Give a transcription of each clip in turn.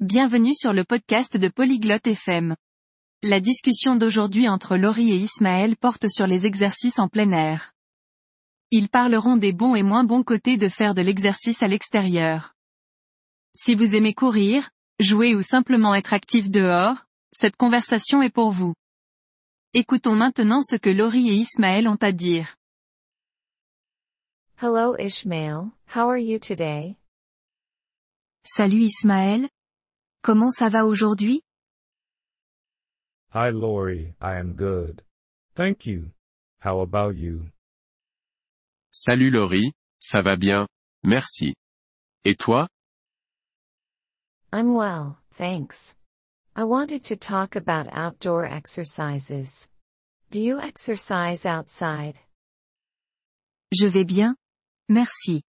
Bienvenue sur le podcast de Polyglotte FM. La discussion d'aujourd'hui entre Laurie et Ismaël porte sur les exercices en plein air. Ils parleront des bons et moins bons côtés de faire de l'exercice à l'extérieur. Si vous aimez courir, jouer ou simplement être actif dehors, cette conversation est pour vous. Écoutons maintenant ce que Laurie et Ismaël ont à dire. Hello Ishmael, how are you today? Salut Ismaël, Comment ça va aujourd'hui? Hi Lori, I am good. Thank you. How about you? Salut Laurie, ça va bien, merci. Et toi? I'm well, thanks. I wanted to talk about outdoor exercises. Do you exercise outside? Je vais bien. Merci.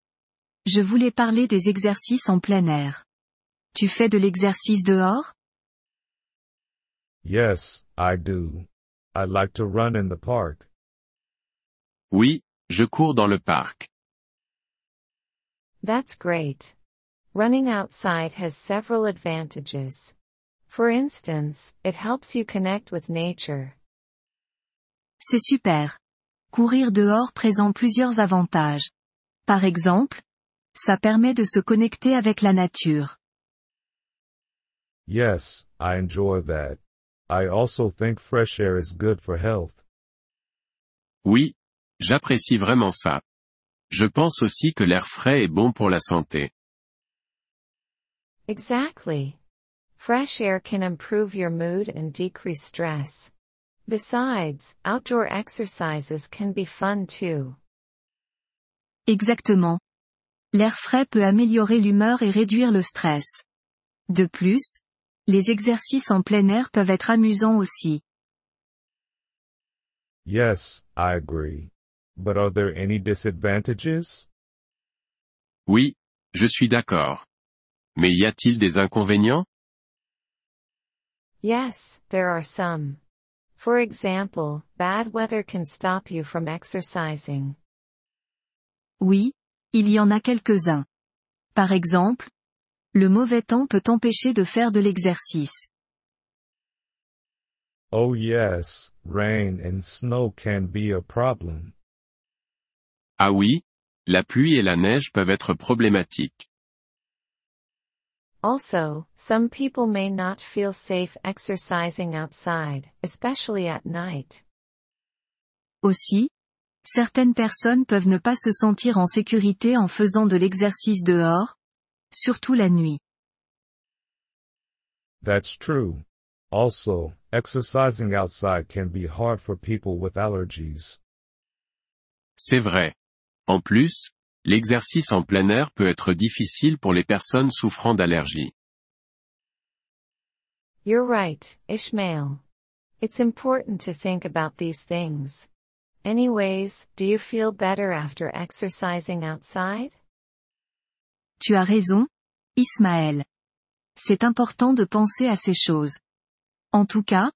Je voulais parler des exercices en plein air. Tu fais de l'exercice dehors? Yes, I do. I like to run in the park. Oui, je cours dans le parc. That's great. Running outside has several advantages. For instance, it helps you connect with nature. C'est super. Courir dehors présente plusieurs avantages. Par exemple, ça permet de se connecter avec la nature. Yes, I enjoy that. I also think fresh air is good for health. Oui, j'apprécie vraiment ça. Je pense aussi que l'air frais est bon pour la santé. Exactly. Fresh air can improve your mood and decrease stress. Besides, outdoor exercises can be fun too. Exactement. L'air frais peut améliorer l'humeur et réduire le stress. De plus, les exercices en plein air peuvent être amusants aussi. Yes, I agree. But are there any disadvantages? Oui, je suis d'accord. Mais y a-t-il des inconvénients? Yes, there are some. For example, bad weather can stop you from exercising. Oui, il y en a quelques-uns. Par exemple, le mauvais temps peut empêcher de faire de l'exercice. Oh yes, rain and snow can be a problem. Ah oui, la pluie et la neige peuvent être problématiques. Also, some people may not feel safe exercising outside, especially at night. Aussi, certaines personnes peuvent ne pas se sentir en sécurité en faisant de l'exercice dehors, surtout la nuit. That's true. Also, exercising outside can be hard for people with allergies. C'est vrai. En plus, l'exercice en plein air peut être difficile pour les personnes souffrant d'allergies. You're right, Ishmael. It's important to think about these things. Anyways, do you feel better after exercising outside? Tu as raison, Ismaël. C'est important de penser à ces choses. En tout cas,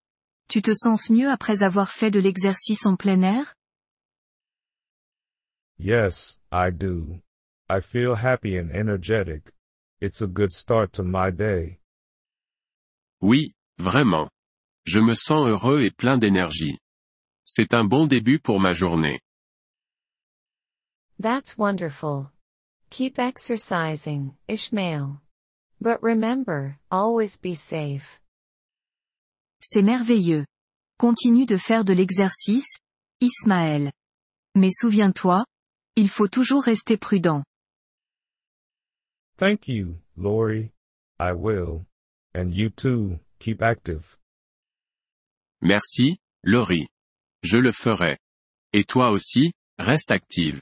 tu te sens mieux après avoir fait de l'exercice en plein air? Yes, I do. I feel happy and energetic. It's a good start to my day. Oui, vraiment. Je me sens heureux et plein d'énergie. C'est un bon début pour ma journée. That's wonderful. Keep exercising, Ishmael. But remember, always be safe. C'est merveilleux. Continue de faire de l'exercice, Ismaël. Mais souviens-toi, il faut toujours rester prudent. Thank you, Lori. I will. And you too, keep active. Merci, Laurie. Je le ferai. Et toi aussi, reste active.